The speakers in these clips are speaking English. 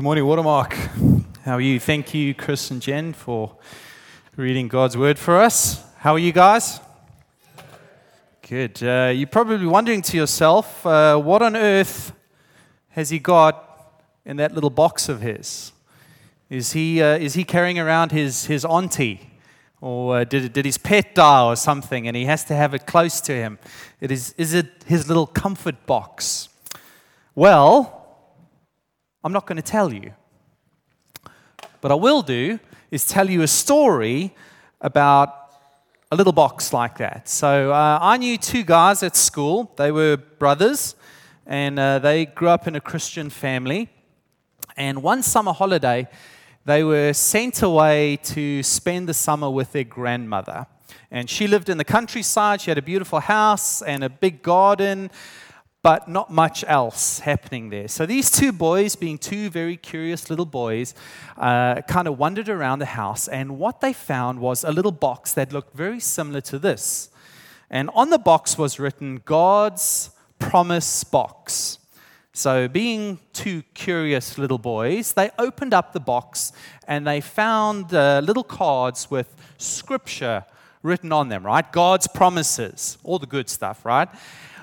Good morning, Watermark. How are you? Thank you, Chris and Jen, for reading God's word for us. How are you guys? Good. Uh, you're probably wondering to yourself, uh, what on earth has he got in that little box of his? Is he, uh, is he carrying around his, his auntie? Or uh, did, did his pet die or something and he has to have it close to him? It is, is it his little comfort box? Well, I'm not going to tell you. But I will do is tell you a story about a little box like that. So uh, I knew two guys at school. They were brothers, and uh, they grew up in a Christian family. And one summer holiday, they were sent away to spend the summer with their grandmother. And she lived in the countryside. She had a beautiful house and a big garden but not much else happening there. So these two boys, being two very curious little boys, uh, kind of wandered around the house, and what they found was a little box that looked very similar to this. And on the box was written, God's promise box. So, being two curious little boys, they opened up the box and they found uh, little cards with scripture written on them, right? God's promises, all the good stuff, right?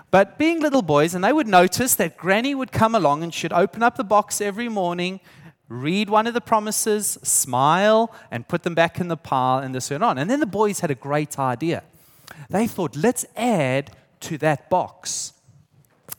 But being little boys, and they would notice that Granny would come along and she'd open up the box every morning, read one of the promises, smile, and put them back in the pile, and this went on. And then the boys had a great idea. They thought, let's add to that box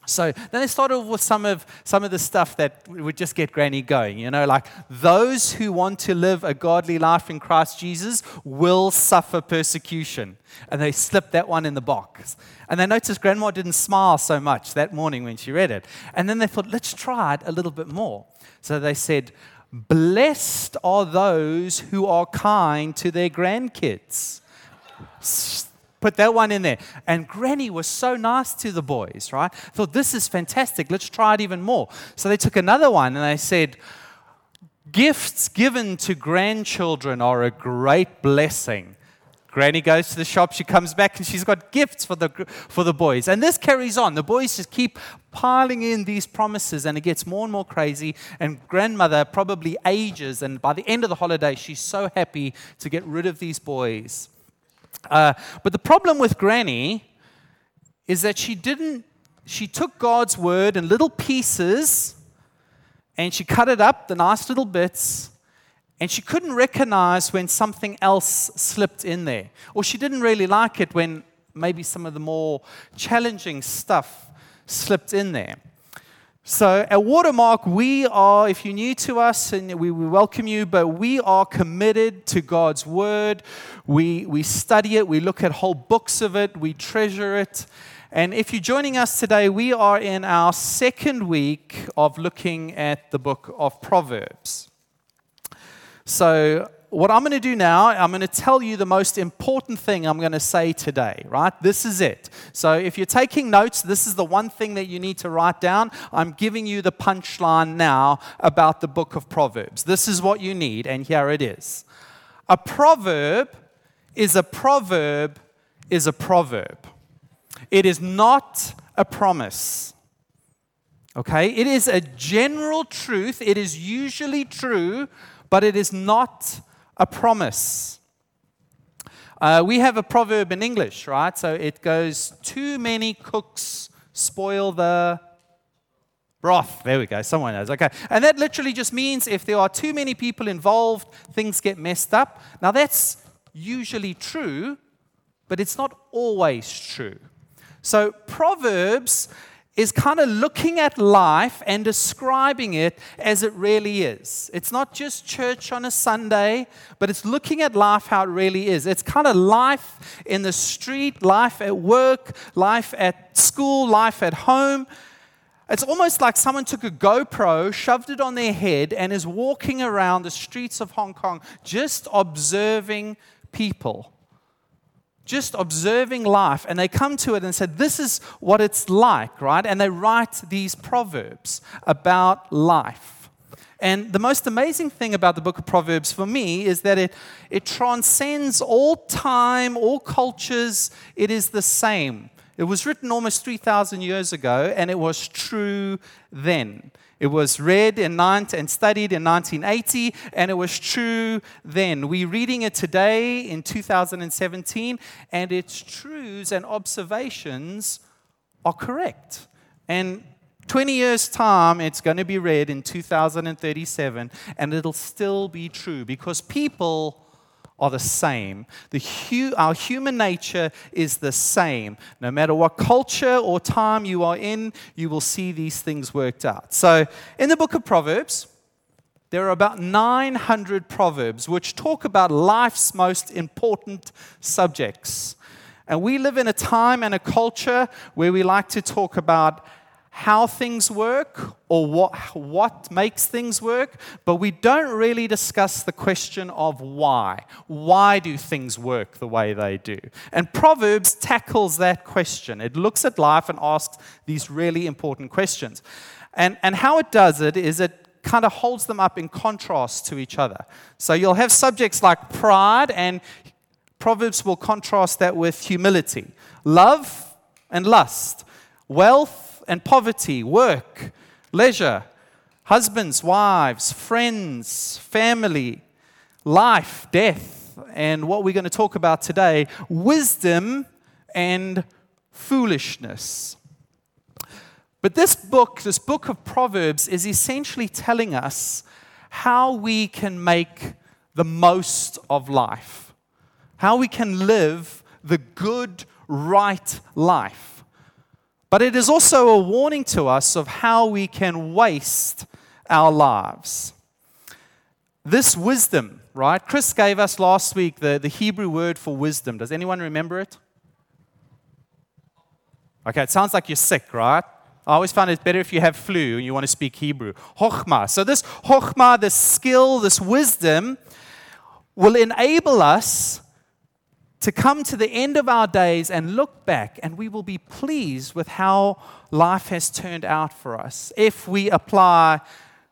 so then they started with some of, some of the stuff that would just get Granny going. You know, like those who want to live a godly life in Christ Jesus will suffer persecution. And they slipped that one in the box. And they noticed Grandma didn't smile so much that morning when she read it. And then they thought, let's try it a little bit more. So they said, Blessed are those who are kind to their grandkids Put that one in there. And Granny was so nice to the boys, right? Thought, this is fantastic. Let's try it even more. So they took another one and they said, Gifts given to grandchildren are a great blessing. Granny goes to the shop, she comes back, and she's got gifts for the, for the boys. And this carries on. The boys just keep piling in these promises, and it gets more and more crazy. And grandmother probably ages, and by the end of the holiday, she's so happy to get rid of these boys. Uh, but the problem with Granny is that she didn't, she took God's word in little pieces and she cut it up, the nice little bits, and she couldn't recognize when something else slipped in there. Or she didn't really like it when maybe some of the more challenging stuff slipped in there. So at Watermark, we are, if you're new to us, and we, we welcome you, but we are committed to God's Word. We, we study it, we look at whole books of it, we treasure it. And if you're joining us today, we are in our second week of looking at the book of Proverbs. So what I'm going to do now, I'm going to tell you the most important thing I'm going to say today, right? This is it. So if you're taking notes, this is the one thing that you need to write down. I'm giving you the punchline now about the book of Proverbs. This is what you need, and here it is. A proverb is a proverb is a proverb. It is not a promise. Okay? It is a general truth. It is usually true, but it is not a promise. Uh, we have a proverb in English, right? So it goes, too many cooks spoil the broth. There we go. Someone knows. Okay. And that literally just means if there are too many people involved, things get messed up. Now, that's usually true, but it's not always true. So, Proverbs is kind of looking at life and describing it as it really is. It's not just church on a Sunday, but it's looking at life how it really is. It's kind of life in the street, life at work, life at school, life at home. It's almost like someone took a GoPro, shoved it on their head, and is walking around the streets of Hong Kong just observing people just observing life, and they come to it and said, This is what it's like, right? And they write these proverbs about life. And the most amazing thing about the book of Proverbs for me is that it, it transcends all time, all cultures. It is the same. It was written almost 3,000 years ago, and it was true then. It was read in 19, and studied in 1980, and it was true then. We're reading it today in 2017, and its truths and observations are correct. And 20 years' time, it's going to be read in 2037, and it'll still be true because people are the same. The hu- our human nature is the same. No matter what culture or time you are in, you will see these things worked out. So, in the book of Proverbs, there are about 900 proverbs which talk about life's most important subjects. And we live in a time and a culture where we like to talk about how things work or what, what makes things work, but we don't really discuss the question of why. Why do things work the way they do? And Proverbs tackles that question. It looks at life and asks these really important questions. And, and how it does it is it kind of holds them up in contrast to each other. So you'll have subjects like pride, and Proverbs will contrast that with humility, love and lust, wealth and poverty, work, leisure, husbands, wives, friends, family, life, death, and what we're going to talk about today wisdom and foolishness. But this book, this book of Proverbs, is essentially telling us how we can make the most of life, how we can live the good, right life. But it is also a warning to us of how we can waste our lives. This wisdom, right? Chris gave us last week the, the Hebrew word for wisdom. Does anyone remember it? Okay, it sounds like you're sick, right? I always find it better if you have flu and you want to speak Hebrew. Chokhmah. So, this chokhmah, this skill, this wisdom, will enable us to come to the end of our days and look back, and we will be pleased with how life has turned out for us if we apply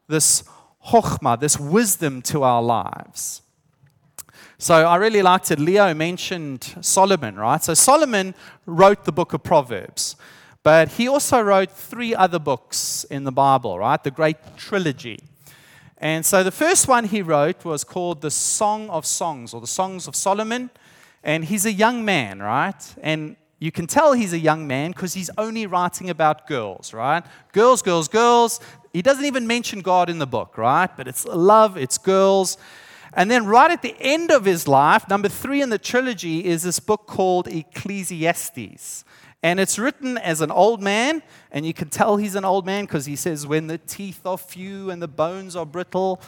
this chokhmah, this wisdom to our lives. So I really liked it. Leo mentioned Solomon, right? So Solomon wrote the book of Proverbs, but he also wrote three other books in the Bible, right? The great trilogy. And so the first one he wrote was called the Song of Songs or the Songs of Solomon. And he's a young man, right? And you can tell he's a young man because he's only writing about girls, right? Girls, girls, girls. He doesn't even mention God in the book, right? But it's love, it's girls. And then, right at the end of his life, number three in the trilogy is this book called Ecclesiastes. And it's written as an old man, and you can tell he's an old man because he says, When the teeth are few and the bones are brittle.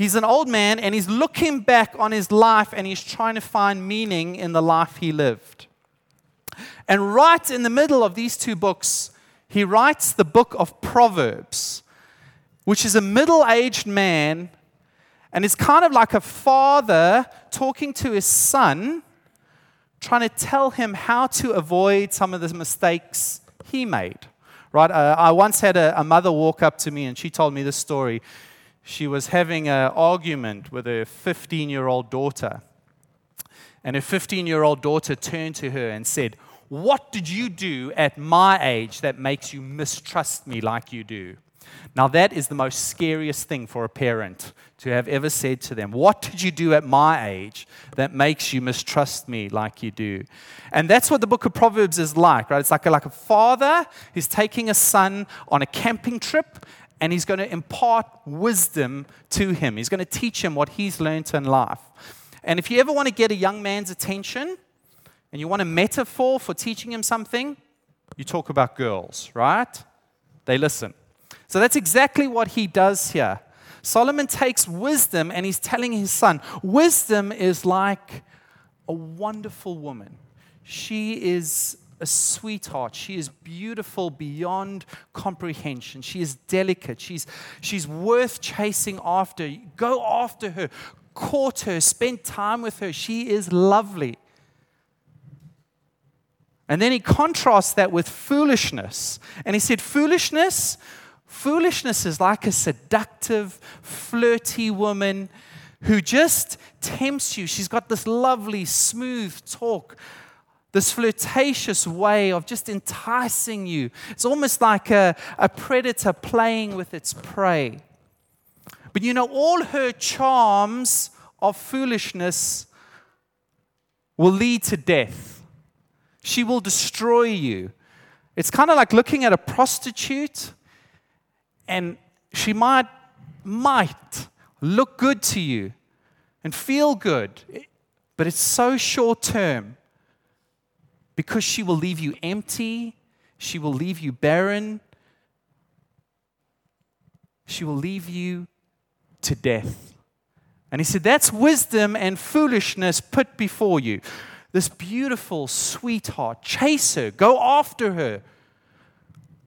He's an old man and he's looking back on his life and he's trying to find meaning in the life he lived. And right in the middle of these two books, he writes the book of Proverbs, which is a middle aged man. And it's kind of like a father talking to his son, trying to tell him how to avoid some of the mistakes he made. Right? Uh, I once had a, a mother walk up to me and she told me this story she was having an argument with her 15 year old daughter. And her 15 year old daughter turned to her and said, What did you do at my age that makes you mistrust me like you do? Now, that is the most scariest thing for a parent to have ever said to them. What did you do at my age that makes you mistrust me like you do? And that's what the book of Proverbs is like, right? It's like a, like a father who's taking a son on a camping trip and he's going to impart wisdom to him. He's going to teach him what he's learned in life. And if you ever want to get a young man's attention and you want a metaphor for teaching him something, you talk about girls, right? They listen. So that's exactly what he does here. Solomon takes wisdom and he's telling his son, wisdom is like a wonderful woman. She is a sweetheart. She is beautiful beyond comprehension. She is delicate. She's, she's worth chasing after. Go after her, court her, spend time with her. She is lovely. And then he contrasts that with foolishness. And he said, Foolishness, foolishness is like a seductive, flirty woman who just tempts you. She's got this lovely, smooth talk this flirtatious way of just enticing you. It's almost like a, a predator playing with its prey. But you know, all her charms of foolishness will lead to death. She will destroy you. It's kind of like looking at a prostitute, and she might, might look good to you and feel good, but it's so short term because she will leave you empty, she will leave you barren, she will leave you to death. And he said, That's wisdom and foolishness put before you. This beautiful sweetheart, chase her, go after her.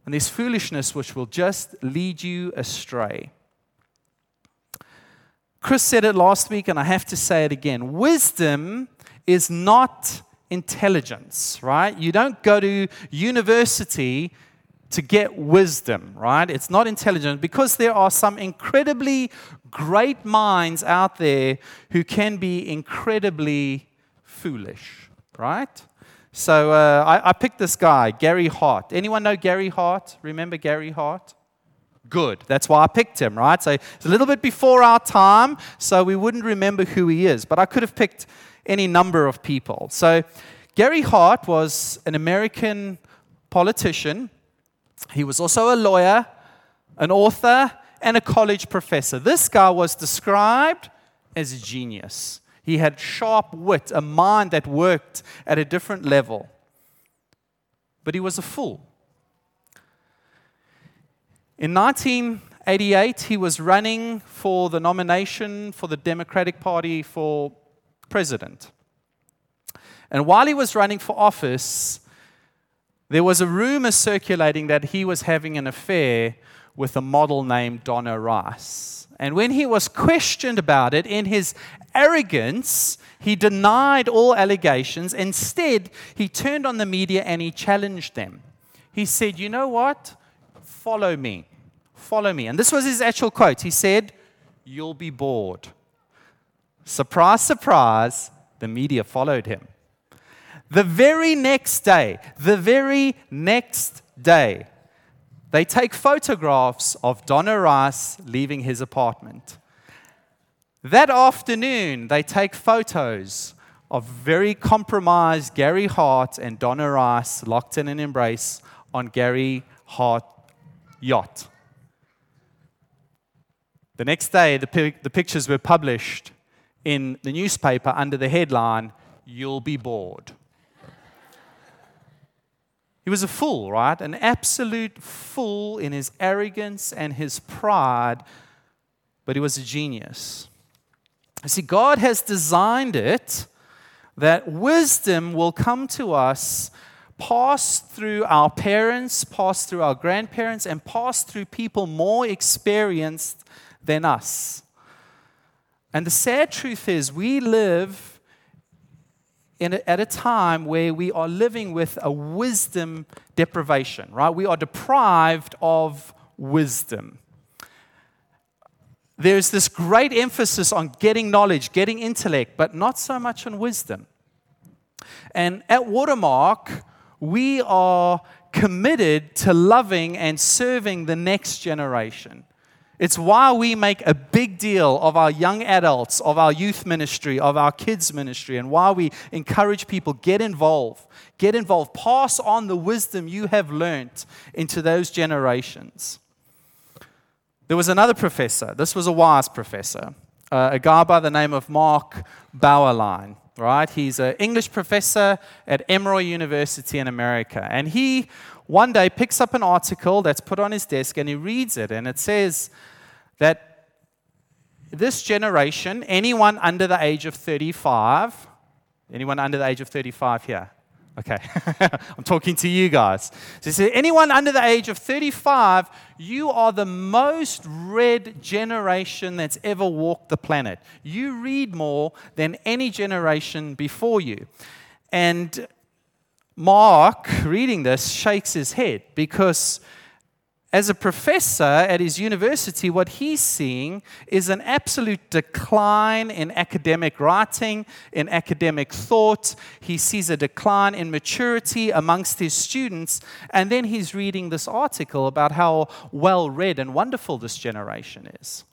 And there's foolishness which will just lead you astray. Chris said it last week, and I have to say it again. Wisdom is not intelligence, right? You don't go to university to get wisdom, right? It's not intelligence because there are some incredibly great minds out there who can be incredibly foolish, right? So uh, I, I, picked this guy, Gary Hart. Anyone know Gary Hart? Remember Gary Hart? Good. That's why I picked him, right? So it's a little bit before our time, so we wouldn't remember who he is. But I could have picked any number of people. So Gary Hart was an American politician. He was also a lawyer, an author, and a college professor. This guy was described as a genius. He had sharp wit, a mind that worked at a different level. But he was a fool. In 1988, he was running for the nomination for the Democratic Party for president. And while he was running for office, there was a rumor circulating that he was having an affair with a model named Donna Rice. And when he was questioned about it, in his arrogance, he denied all allegations. Instead, he turned on the media and he challenged them. He said, You know what? Follow me. Follow me. And this was his actual quote. He said, You'll be bored. Surprise, surprise, the media followed him. The very next day, the very next day, they take photographs of Donna Rice leaving his apartment. That afternoon, they take photos of very compromised Gary Hart and Donna Rice locked in an embrace on Gary Hart yacht. The next day, the, the pictures were published in the newspaper under the headline, You'll Be Bored. He was a fool, right? An absolute fool in his arrogance and his pride, but he was a genius. You see, God has designed it that wisdom will come to us, pass through our parents, pass through our grandparents, and pass through people more experienced than us. And the sad truth is, we live a, at a time where we are living with a wisdom deprivation, right? We are deprived of wisdom. There's this great emphasis on getting knowledge, getting intellect, but not so much on wisdom. And at Watermark, we are committed to loving and serving the next generation. It's why we make a big deal of our young adults, of our youth ministry, of our kids ministry, and why we encourage people get involved. Get involved. Pass on the wisdom you have learnt into those generations. There was another professor. This was a wise professor, uh, a guy by the name of Mark Bauerlein. Right? He's an English professor at Emory University in America. And he one day picks up an article that's put on his desk and he reads it. And it says, that this generation, anyone under the age of 35, anyone under the age of 35 here? Okay, I'm talking to you guys. So, so, anyone under the age of 35, you are the most read generation that's ever walked the planet. You read more than any generation before you. And Mark, reading this, shakes his head because as a professor at his university, what he's seeing is an absolute decline in academic writing, in academic thought. He sees a decline in maturity amongst his students. And then he's reading this article about how well read and wonderful this generation is.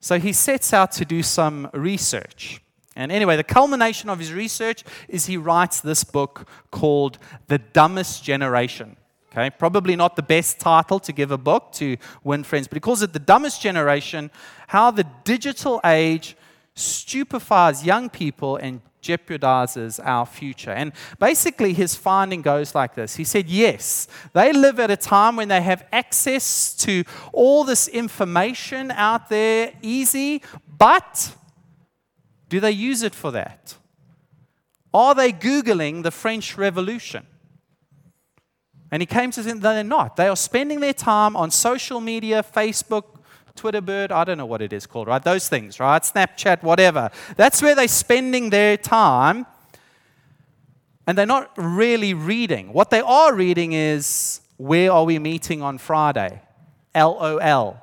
So he sets out to do some research. And anyway, the culmination of his research is he writes this book called The Dumbest Generation. Okay, probably not the best title to give a book to win friends, but he calls it The Dumbest Generation How the Digital Age Stupefies Young People and Jeopardizes Our Future. And basically, his finding goes like this He said, Yes, they live at a time when they have access to all this information out there easy, but do they use it for that? Are they Googling the French Revolution? And he came to them, they're not. They are spending their time on social media, Facebook, Twitter bird, I don't know what it is called, right? Those things, right? Snapchat, whatever. That's where they're spending their time. And they're not really reading. What they are reading is, where are we meeting on Friday? LOL.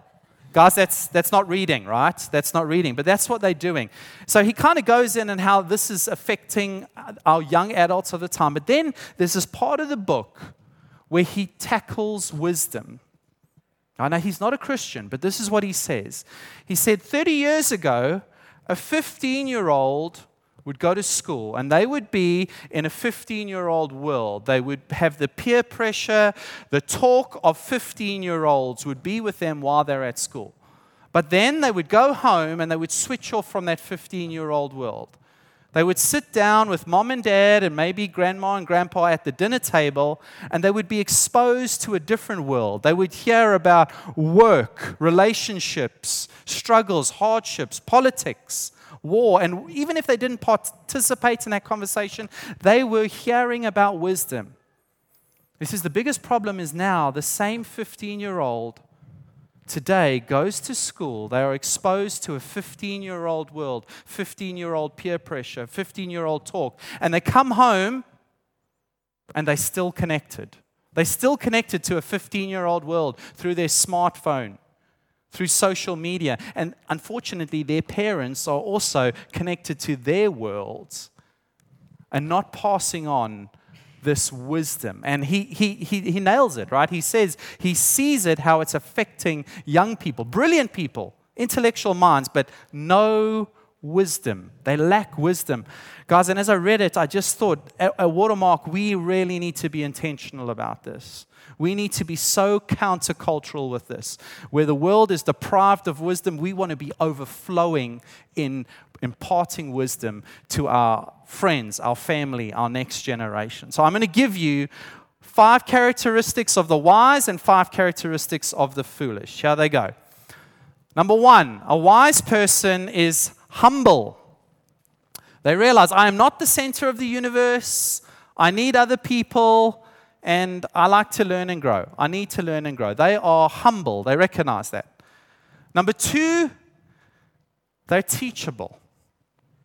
Guys, that's, that's not reading, right? That's not reading, but that's what they're doing. So he kind of goes in and how this is affecting our young adults of the time. But then there's this part of the book where he tackles wisdom. I know he's not a Christian, but this is what he says. He said 30 years ago, a 15 year old would go to school and they would be in a 15 year old world. They would have the peer pressure, the talk of 15 year olds would be with them while they're at school. But then they would go home and they would switch off from that 15 year old world. They would sit down with mom and dad and maybe grandma and grandpa at the dinner table, and they would be exposed to a different world. They would hear about work, relationships, struggles, hardships, politics, war. And even if they didn't participate in that conversation, they were hearing about wisdom. This is the biggest problem is now the same 15 year old today goes to school, they are exposed to a 15 year old world, 15 year old peer pressure, 15 year old talk, and they come home and they're still connected. They're still connected to a 15 year old world through their smartphone, through social media. And unfortunately, their parents are also connected to their worlds and not passing on this wisdom. And he, he, he, he nails it, right? He says he sees it how it's affecting young people, brilliant people, intellectual minds, but no wisdom. They lack wisdom. Guys, and as I read it, I just thought at, at Watermark, we really need to be intentional about this. We need to be so countercultural with this. Where the world is deprived of wisdom, we want to be overflowing in imparting wisdom to our friends, our family, our next generation. So I'm going to give you five characteristics of the wise and five characteristics of the foolish. Here they go. Number one, a wise person is humble. They realize I am not the center of the universe. I need other people, and I like to learn and grow. I need to learn and grow. They are humble, they recognize that. Number two, they're teachable.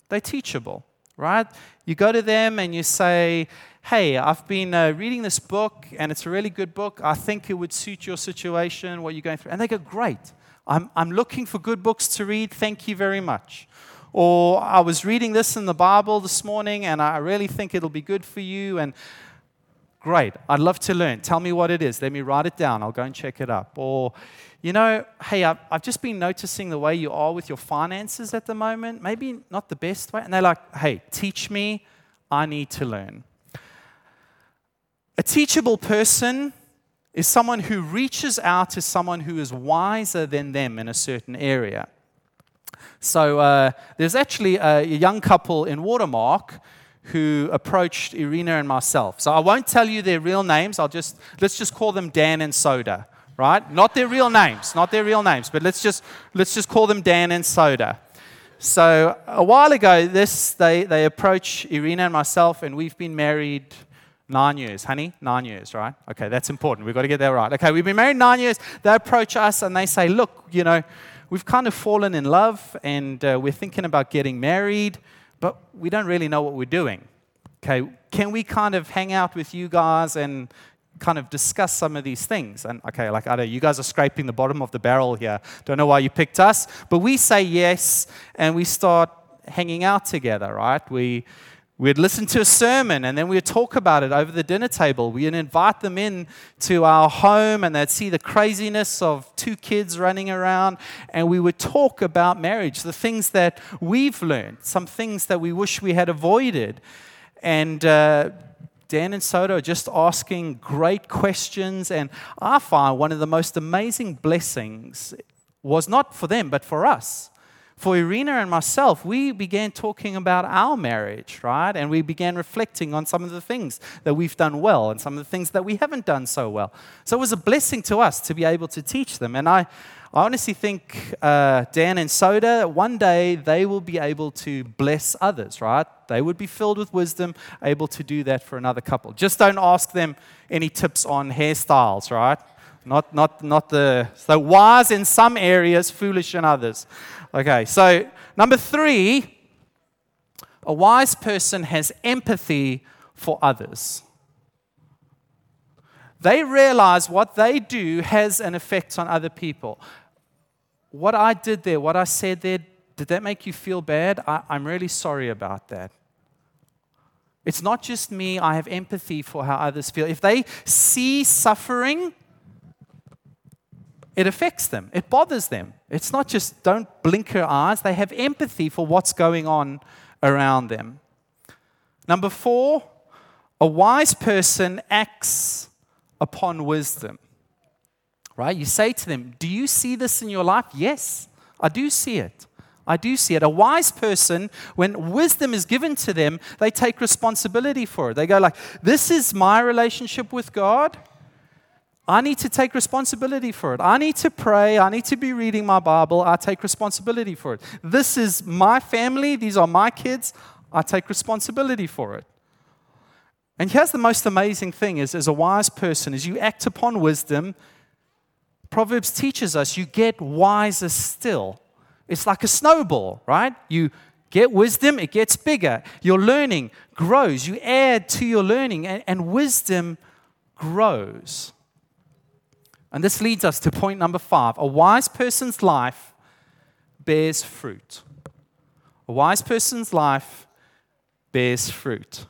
They're teachable, right? You go to them and you say, Hey, I've been uh, reading this book and it's a really good book. I think it would suit your situation, what you're going through. And they go, Great. I'm, I'm looking for good books to read. Thank you very much. Or I was reading this in the Bible this morning and I really think it'll be good for you. And great, I'd love to learn. Tell me what it is. Let me write it down. I'll go and check it up. Or you know, hey, I've, I've just been noticing the way you are with your finances at the moment. Maybe not the best way. And they're like, hey, teach me. I need to learn. A teachable person is someone who reaches out to someone who is wiser than them in a certain area. So uh, there's actually a young couple in Watermark who approached Irina and myself. So I won't tell you their real names. I'll just let's just call them Dan and Soda right? Not their real names, not their real names, but let's just, let's just call them Dan and Soda. So a while ago, this they, they approached Irina and myself, and we've been married nine years, honey, nine years, right? Okay, that's important. We've got to get that right. Okay, we've been married nine years. They approach us and they say, look, you know, we've kind of fallen in love, and uh, we're thinking about getting married, but we don't really know what we're doing. Okay, can we kind of hang out with you guys and kind of discuss some of these things. And okay, like I know you guys are scraping the bottom of the barrel here. Don't know why you picked us, but we say yes and we start hanging out together, right? We We'd listen to a sermon and then we'd talk about it over the dinner table. We'd invite them in to our home and they'd see the craziness of two kids running around. And we would talk about marriage, the things that we've learned, some things that we wish we had avoided. And uh, Dan and Soto are just asking great questions. And I find one of the most amazing blessings was not for them, but for us for Irina and myself, we began talking about our marriage, right? And we began reflecting on some of the things that we've done well and some of the things that we haven't done so well. So it was a blessing to us to be able to teach them. And I, I honestly think uh, Dan and Soda, one day they will be able to bless others, right? They would be filled with wisdom, able to do that for another couple. Just don't ask them any tips on hairstyles, right? Not, not, not the, so wise in some areas, foolish in others. Okay, so number three, a wise person has empathy for others. They realize what they do has an effect on other people. What I did there, what I said there, did that make you feel bad? I, I'm really sorry about that. It's not just me, I have empathy for how others feel. If they see suffering, it affects them, it bothers them. It's not just don't blink your eyes, they have empathy for what's going on around them. Number four, a wise person acts upon wisdom. Right? You say to them, Do you see this in your life? Yes, I do see it. I do see it. A wise person, when wisdom is given to them, they take responsibility for it. They go like, "This is my relationship with God. I need to take responsibility for it. I need to pray. I need to be reading my Bible. I take responsibility for it. This is my family. These are my kids. I take responsibility for it. And here's the most amazing thing is as a wise person, as you act upon wisdom, Proverbs teaches us you get wiser still. It's like a snowball, right? You get wisdom, it gets bigger. Your learning grows. You add to your learning, and, and wisdom grows. And this leads us to point number five a wise person's life bears fruit. A wise person's life bears fruit.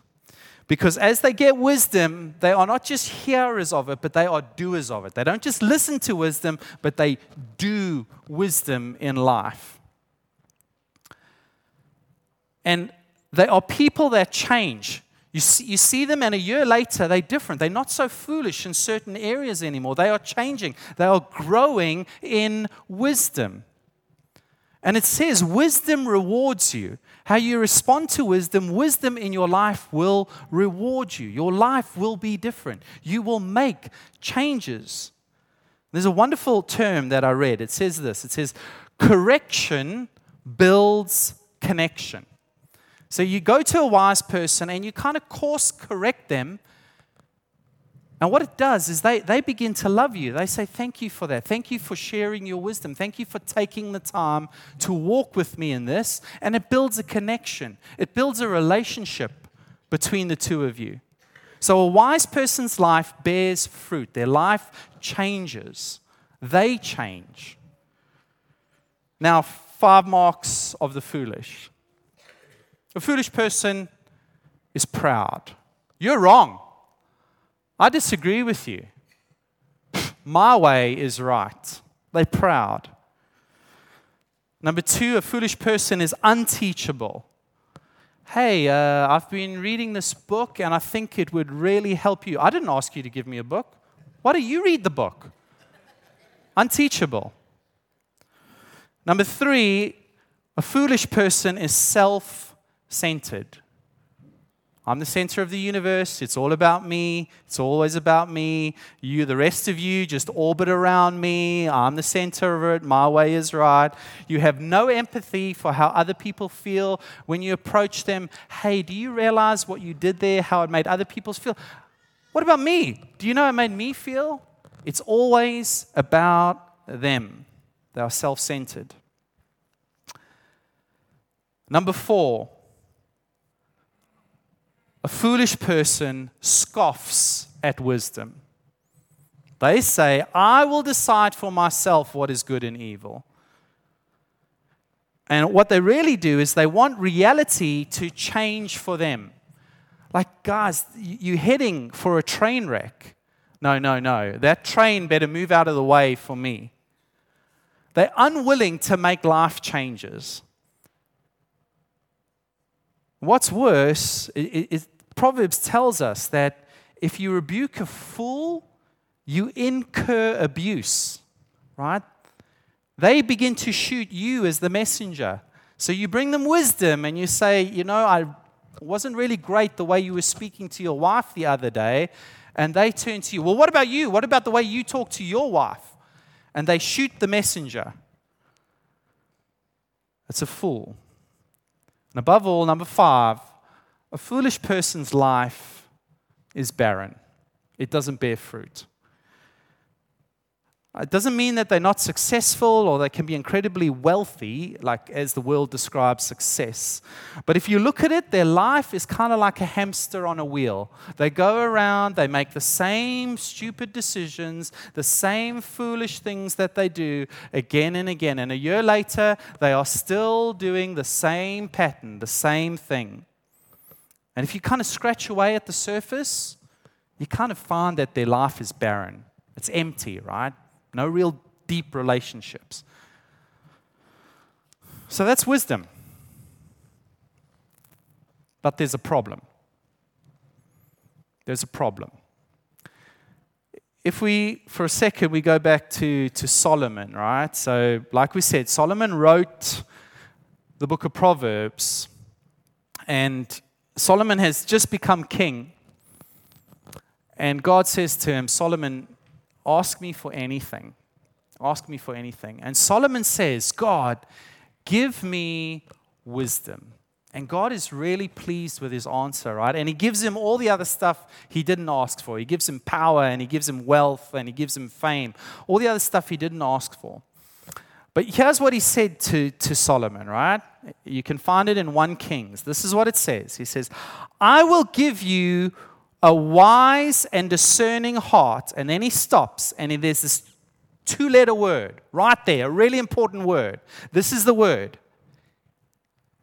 Because as they get wisdom, they are not just hearers of it, but they are doers of it. They don't just listen to wisdom, but they do wisdom in life. And they are people that change. You see, you see them, and a year later, they're different. They're not so foolish in certain areas anymore. They are changing, they are growing in wisdom. And it says, wisdom rewards you. How you respond to wisdom, wisdom in your life will reward you. Your life will be different. You will make changes. There's a wonderful term that I read. It says this it says, correction builds connection. So you go to a wise person and you kind of course correct them. And what it does is they, they begin to love you. They say, Thank you for that. Thank you for sharing your wisdom. Thank you for taking the time to walk with me in this. And it builds a connection, it builds a relationship between the two of you. So a wise person's life bears fruit, their life changes, they change. Now, five marks of the foolish. A foolish person is proud. You're wrong. I disagree with you. My way is right. They're proud. Number two, a foolish person is unteachable. Hey, uh, I've been reading this book and I think it would really help you. I didn't ask you to give me a book. Why don't you read the book? Unteachable. Number three, a foolish person is self centered. I'm the center of the universe. It's all about me. It's always about me. You, the rest of you, just orbit around me. I'm the center of it. My way is right. You have no empathy for how other people feel when you approach them. Hey, do you realize what you did there, how it made other people feel? What about me? Do you know it made me feel? It's always about them. They are self centered. Number four, a foolish person scoffs at wisdom. They say, I will decide for myself what is good and evil. And what they really do is they want reality to change for them. Like, guys, you're heading for a train wreck. No, no, no. That train better move out of the way for me. They're unwilling to make life changes. What's worse, it, Proverbs tells us that if you rebuke a fool, you incur abuse, right? They begin to shoot you as the messenger. So you bring them wisdom and you say, you know, I wasn't really great the way you were speaking to your wife the other day. And they turn to you, well, what about you? What about the way you talk to your wife? And they shoot the messenger. It's a fool. And above all, number five, a foolish person's life is barren, it doesn't bear fruit. It doesn't mean that they're not successful or they can be incredibly wealthy, like as the world describes success. But if you look at it, their life is kind of like a hamster on a wheel. They go around, they make the same stupid decisions, the same foolish things that they do again and again. And a year later, they are still doing the same pattern, the same thing. And if you kind of scratch away at the surface, you kind of find that their life is barren. It's empty, right? no real deep relationships. So that's wisdom. But there's a problem. There's a problem. If we, for a second, we go back to, to Solomon, right? So, like we said, Solomon wrote the book of Proverbs, and Solomon has just become king. And God says to him, Solomon, Ask me for anything. Ask me for anything. And Solomon says, God, give me wisdom. And God is really pleased with his answer, right? And he gives him all the other stuff he didn't ask for. He gives him power and he gives him wealth and he gives him fame, all the other stuff he didn't ask for. But here's what he said to, to Solomon, right? You can find it in 1 Kings. This is what it says He says, I will give you a wise and discerning heart. And then he stops, and there's this two letter word right there, a really important word. This is the word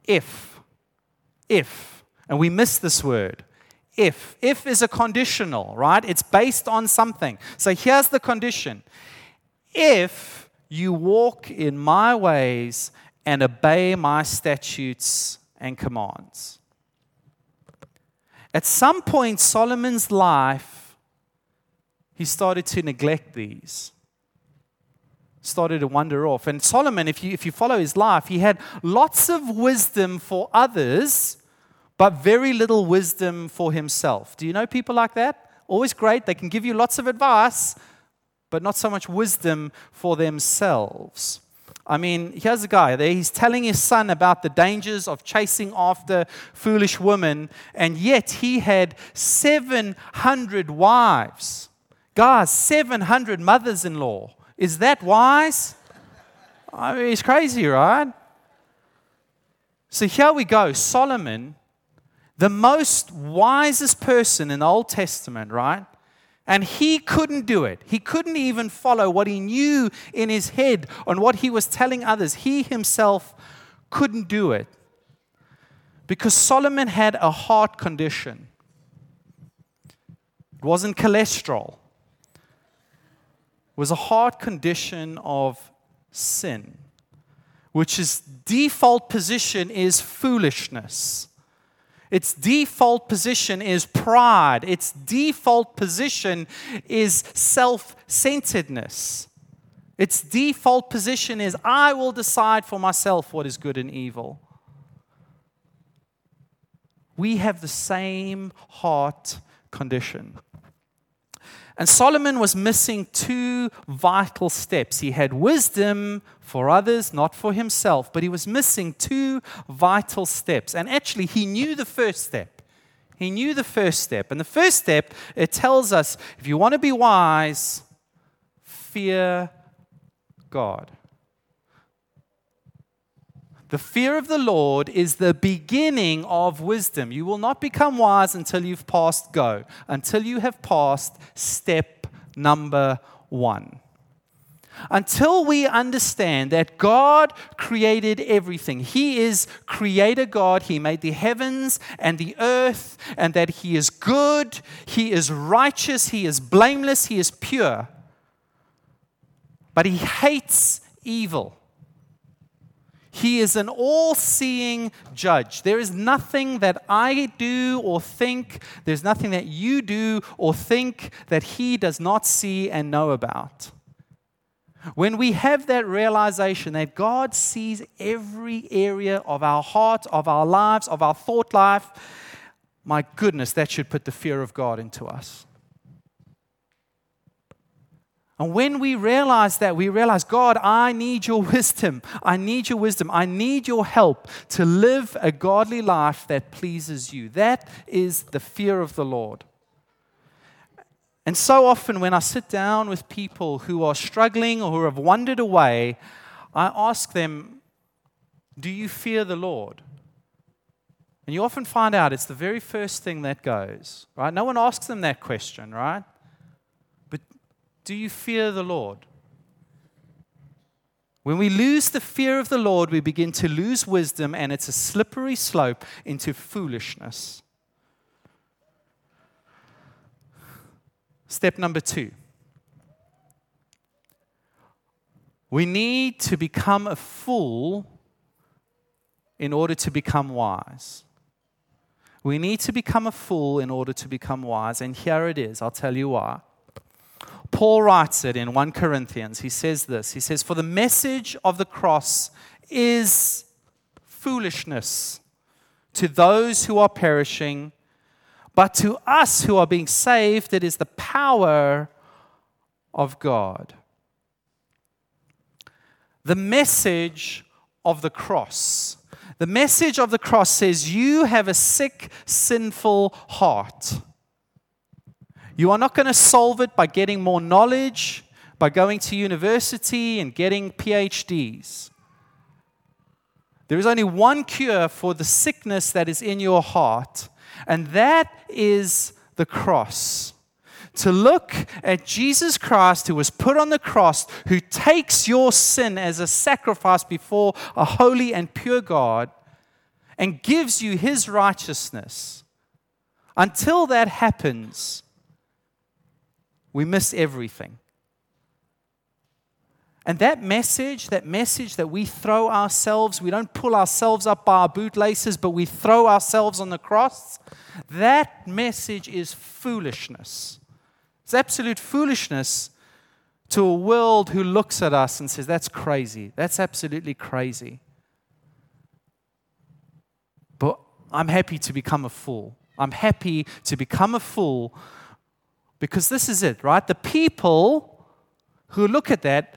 if. If. And we miss this word. If. If is a conditional, right? It's based on something. So here's the condition if you walk in my ways and obey my statutes and commands. At some point, Solomon's life, he started to neglect these. Started to wander off. And Solomon, if you, if you follow his life, he had lots of wisdom for others, but very little wisdom for himself. Do you know people like that? Always great. They can give you lots of advice, but not so much wisdom for themselves. I mean, here's a guy there, he's telling his son about the dangers of chasing after foolish women, and yet he had 700 wives. Guys, 700 mothers in law. Is that wise? I mean, it's crazy, right? So here we go. Solomon, the most wisest person in the Old Testament, right? And he couldn't do it. He couldn't even follow what he knew in his head on what he was telling others. He himself couldn't do it. Because Solomon had a heart condition. It wasn't cholesterol. It was a heart condition of sin, which is default position is foolishness. Its default position is pride. Its default position is self centeredness. Its default position is I will decide for myself what is good and evil. We have the same heart condition. And Solomon was missing two vital steps. He had wisdom for others, not for himself, but he was missing two vital steps. And actually, he knew the first step. He knew the first step. And the first step, it tells us if you want to be wise, fear God. The fear of the Lord is the beginning of wisdom. You will not become wise until you've passed go, until you have passed step number one. Until we understand that God created everything, He is Creator God, He made the heavens and the earth, and that He is good, He is righteous, He is blameless, He is pure. But He hates evil. He is an all seeing judge. There is nothing that I do or think, there's nothing that you do or think that He does not see and know about. When we have that realization that God sees every area of our heart, of our lives, of our thought life, my goodness, that should put the fear of God into us. And when we realize that, we realize, God, I need your wisdom. I need your wisdom. I need your help to live a godly life that pleases you. That is the fear of the Lord. And so often, when I sit down with people who are struggling or who have wandered away, I ask them, Do you fear the Lord? And you often find out it's the very first thing that goes, right? No one asks them that question, right? Do you fear the Lord? When we lose the fear of the Lord, we begin to lose wisdom, and it's a slippery slope into foolishness. Step number two we need to become a fool in order to become wise. We need to become a fool in order to become wise. And here it is. I'll tell you why. Paul writes it in 1 Corinthians. He says this He says, For the message of the cross is foolishness to those who are perishing but to us who are being saved, it is the power of God. The message of the cross. The message of the cross says, You have a sick, sinful heart. You are not going to solve it by getting more knowledge, by going to university and getting PhDs. There is only one cure for the sickness that is in your heart, and that is the cross. To look at Jesus Christ, who was put on the cross, who takes your sin as a sacrifice before a holy and pure God and gives you his righteousness. Until that happens, we miss everything. And that message, that message that we throw ourselves, we don't pull ourselves up by our bootlaces, but we throw ourselves on the cross, that message is foolishness. It's absolute foolishness to a world who looks at us and says, That's crazy. That's absolutely crazy. But I'm happy to become a fool. I'm happy to become a fool because this is it, right? The people who look at that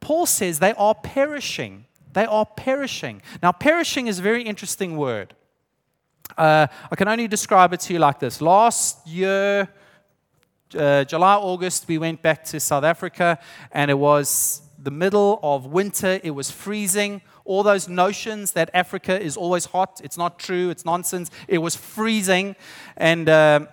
Paul says they are perishing. They are perishing. Now, perishing is a very interesting word. Uh, I can only describe it to you like this. Last year, uh, July, August, we went back to South Africa, and it was the middle of winter. It was freezing. All those notions that Africa is always hot, it's not true, it's nonsense. It was freezing. And. Uh,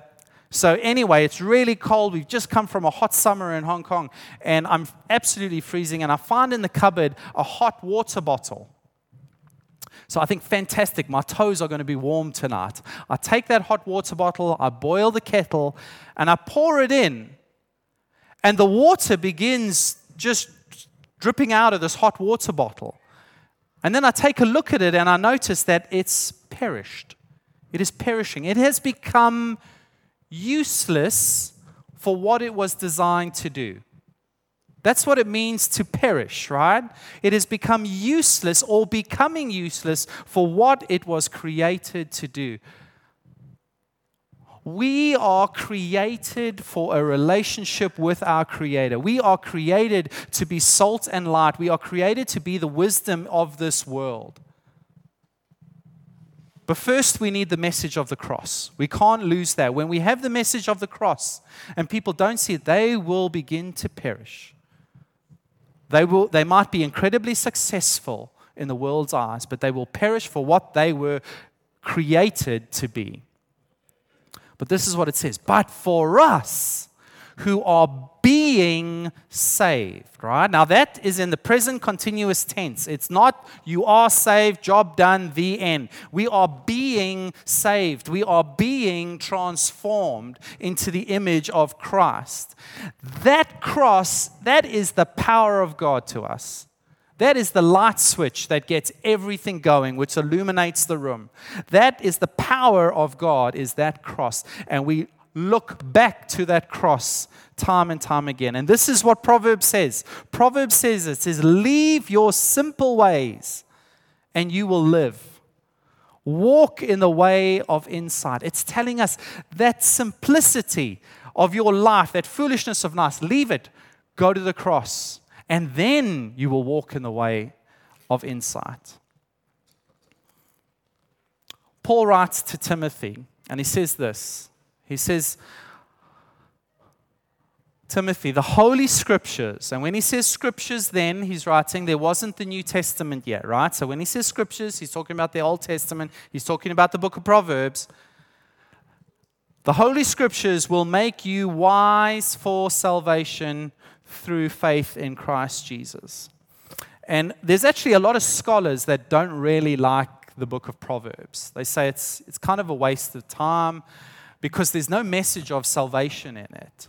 so, anyway, it's really cold. We've just come from a hot summer in Hong Kong, and I'm absolutely freezing. And I find in the cupboard a hot water bottle. So I think, fantastic, my toes are going to be warm tonight. I take that hot water bottle, I boil the kettle, and I pour it in. And the water begins just dripping out of this hot water bottle. And then I take a look at it and I notice that it's perished. It is perishing. It has become useless for what it was designed to do. That's what it means to perish, right? It has become useless or becoming useless for what it was created to do. We are created for a relationship with our Creator. We are created to be salt and light. We are created to be the wisdom of this world. But first, we need the message of the cross. We can't lose that. When we have the message of the cross and people don't see it, they will begin to perish. They, will, they might be incredibly successful in the world's eyes, but they will perish for what they were created to be. But this is what it says But for us who are being saved, right? Now that is in the present continuous tense. It's not you are saved, job done, the end. We are being saved. We are being transformed into the image of Christ. That cross, that is the power of God to us. That is the light switch that gets everything going, which illuminates the room. That is the power of God, is that cross. And we look back to that cross time and time again. And this is what Proverbs says. Proverbs says it says, Leave your simple ways and you will live. Walk in the way of insight. It's telling us that simplicity of your life, that foolishness of nice, leave it, go to the cross and then you will walk in the way of insight. Paul writes to Timothy, and he says this. He says, Timothy, the Holy Scriptures, and when he says Scriptures, then he's writing, there wasn't the New Testament yet, right? So when he says Scriptures, he's talking about the Old Testament, he's talking about the book of Proverbs. The Holy Scriptures will make you wise for salvation through faith in Christ Jesus. And there's actually a lot of scholars that don't really like the book of Proverbs. They say it's, it's kind of a waste of time because there's no message of salvation in it.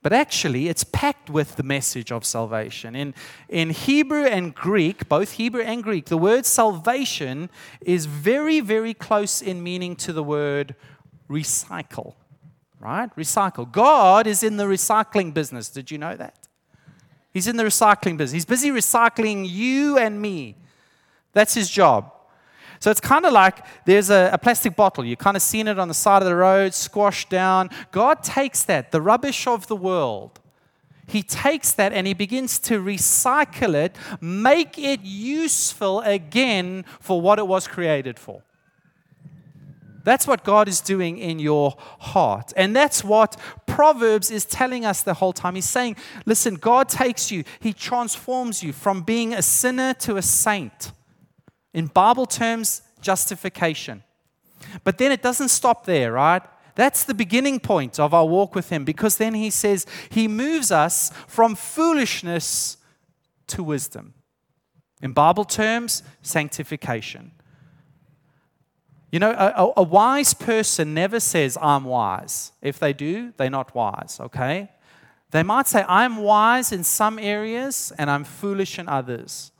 But actually, it's packed with the message of salvation. In, in Hebrew and Greek, both Hebrew and Greek, the word salvation is very, very close in meaning to the word recycle right? Recycle. God is in the recycling business. Did you know that? He's in the recycling business. He's busy recycling you and me. That's his job. So it's kind of like there's a, a, plastic bottle. You've kind of seen it on the side of the road, squashed down. God takes that, the rubbish of the world, He takes that and He begins to recycle it, make it useful again for what it was created for. That's what God is doing in your heart. And that's what Proverbs is telling us the whole time. He's saying, listen, God takes you, He transforms you from being a sinner to a saint. In Bible terms, justification. But then it doesn't stop there, right? That's the beginning point of our walk with Him because then He says He moves us from foolishness to wisdom. In Bible terms, sanctification. You know, a, a, wise person never says, I'm wise. If they do, they're not wise, okay? They might say, I'm wise in some areas and I'm foolish in others,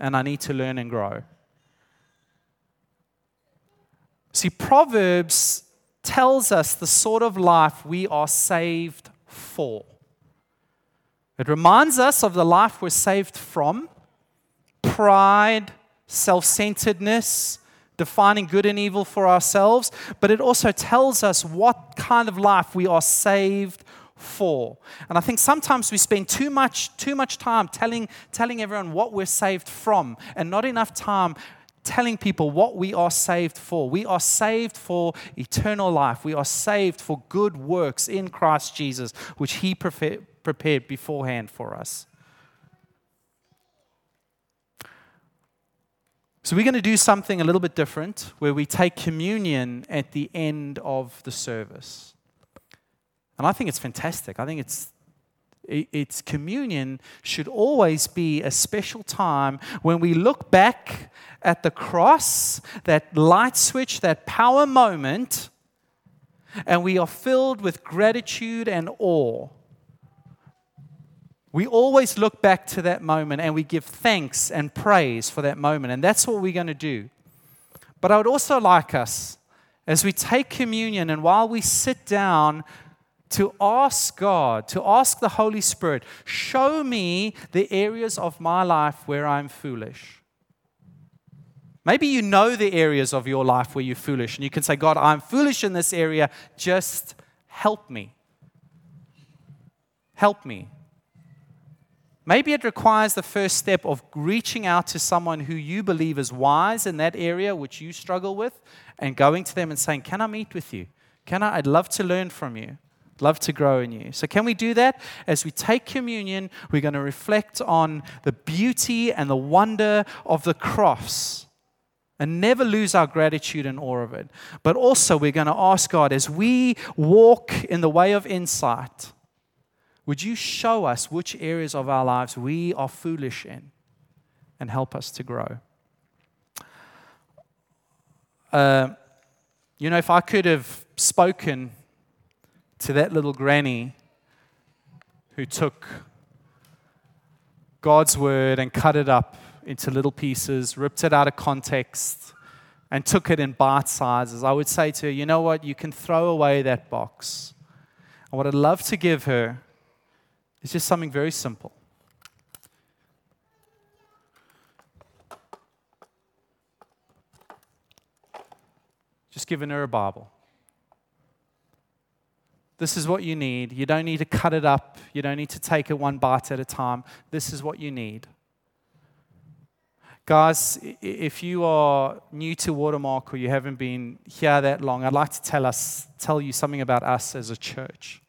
and I need to learn and grow. See, Proverbs tells us the sort of life we are saved for. It reminds us of the life we're saved from pride, self centeredness, defining good and evil for ourselves, but it also tells us what kind of life we are saved for. And I think sometimes we spend too much, too much time telling, telling everyone what we're saved from and not enough time telling people what we are saved for. We are saved for eternal life. We are saved for good works in Christ Jesus, which He prepared beforehand for us. So, we're going to do something a little bit different where we take communion at the end of the service. And I think it's fantastic. I think it's, it's communion should always be a special time when we look back at the cross, that light switch, that power moment, and we are filled with gratitude and awe we always look back to that moment and we give thanks and praise for that moment. And that's what we're going to do. But I would also like us, as we take communion and while we sit down, to ask God, to ask the Holy Spirit, show me the areas of my life where I'm foolish. Maybe you know the areas of your life where you're foolish, and you can say, God, I'm foolish in this area, just help me. Help me. Maybe it requires the first step of reaching out to someone who you believe is wise in that area which you struggle with and going to them and saying, Can I meet with you? Can I? I'd love to learn from you. Love to grow in you. So, can we do that? As we take communion, we're going to reflect on the beauty and the wonder of the cross and never lose our gratitude and awe of it. But also, we're going to ask God as we walk in the way of insight Would you show us which areas of our lives we are foolish in and help us to grow? Uh, you know, if I could have spoken to that little granny who took God's word and cut it up into little pieces, ripped it out of context, and took it in bite sizes, I would say to her, you know what? You can throw away that box. And what I'd love to give her is just something very simple. Just giving her a Bible. This is what you need. You don't need to cut it up. You don't need to take it one bite at a time. This is what you need. Guys, if you are new to Watermark or you haven't been here that long, I'd like to tell us, tell you something about us as a church.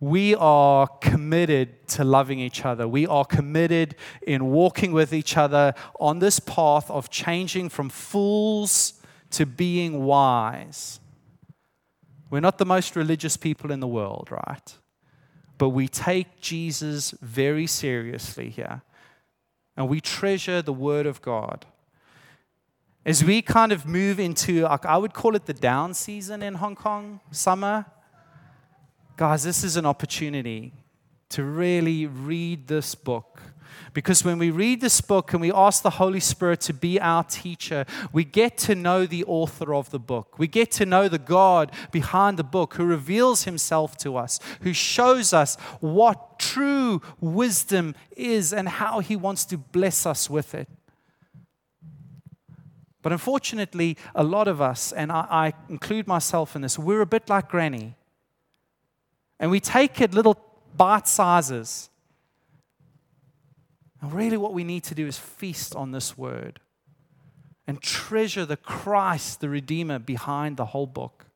We are committed to loving each other. We are committed in walking with each other on this path of changing from fools to being wise. We're not the most religious people in the world, right? But we take Jesus very seriously here. And we treasure the Word of God. As we kind of move into, I would call it the down season in Hong Kong, summer, guys, this is an opportunity to really read this book because when we read this book and we ask the Holy Spirit to be our teacher, we get to know the author of the book. We get to know the God behind the book who reveals himself to us, who shows us what true wisdom is and how he wants to bless us with it. But unfortunately, a lot of us, and I, I include myself in this, we're a bit like Granny. And we take it little bite sizes and really, what we need to do is feast on this word and treasure the Christ, the Redeemer, behind the whole book.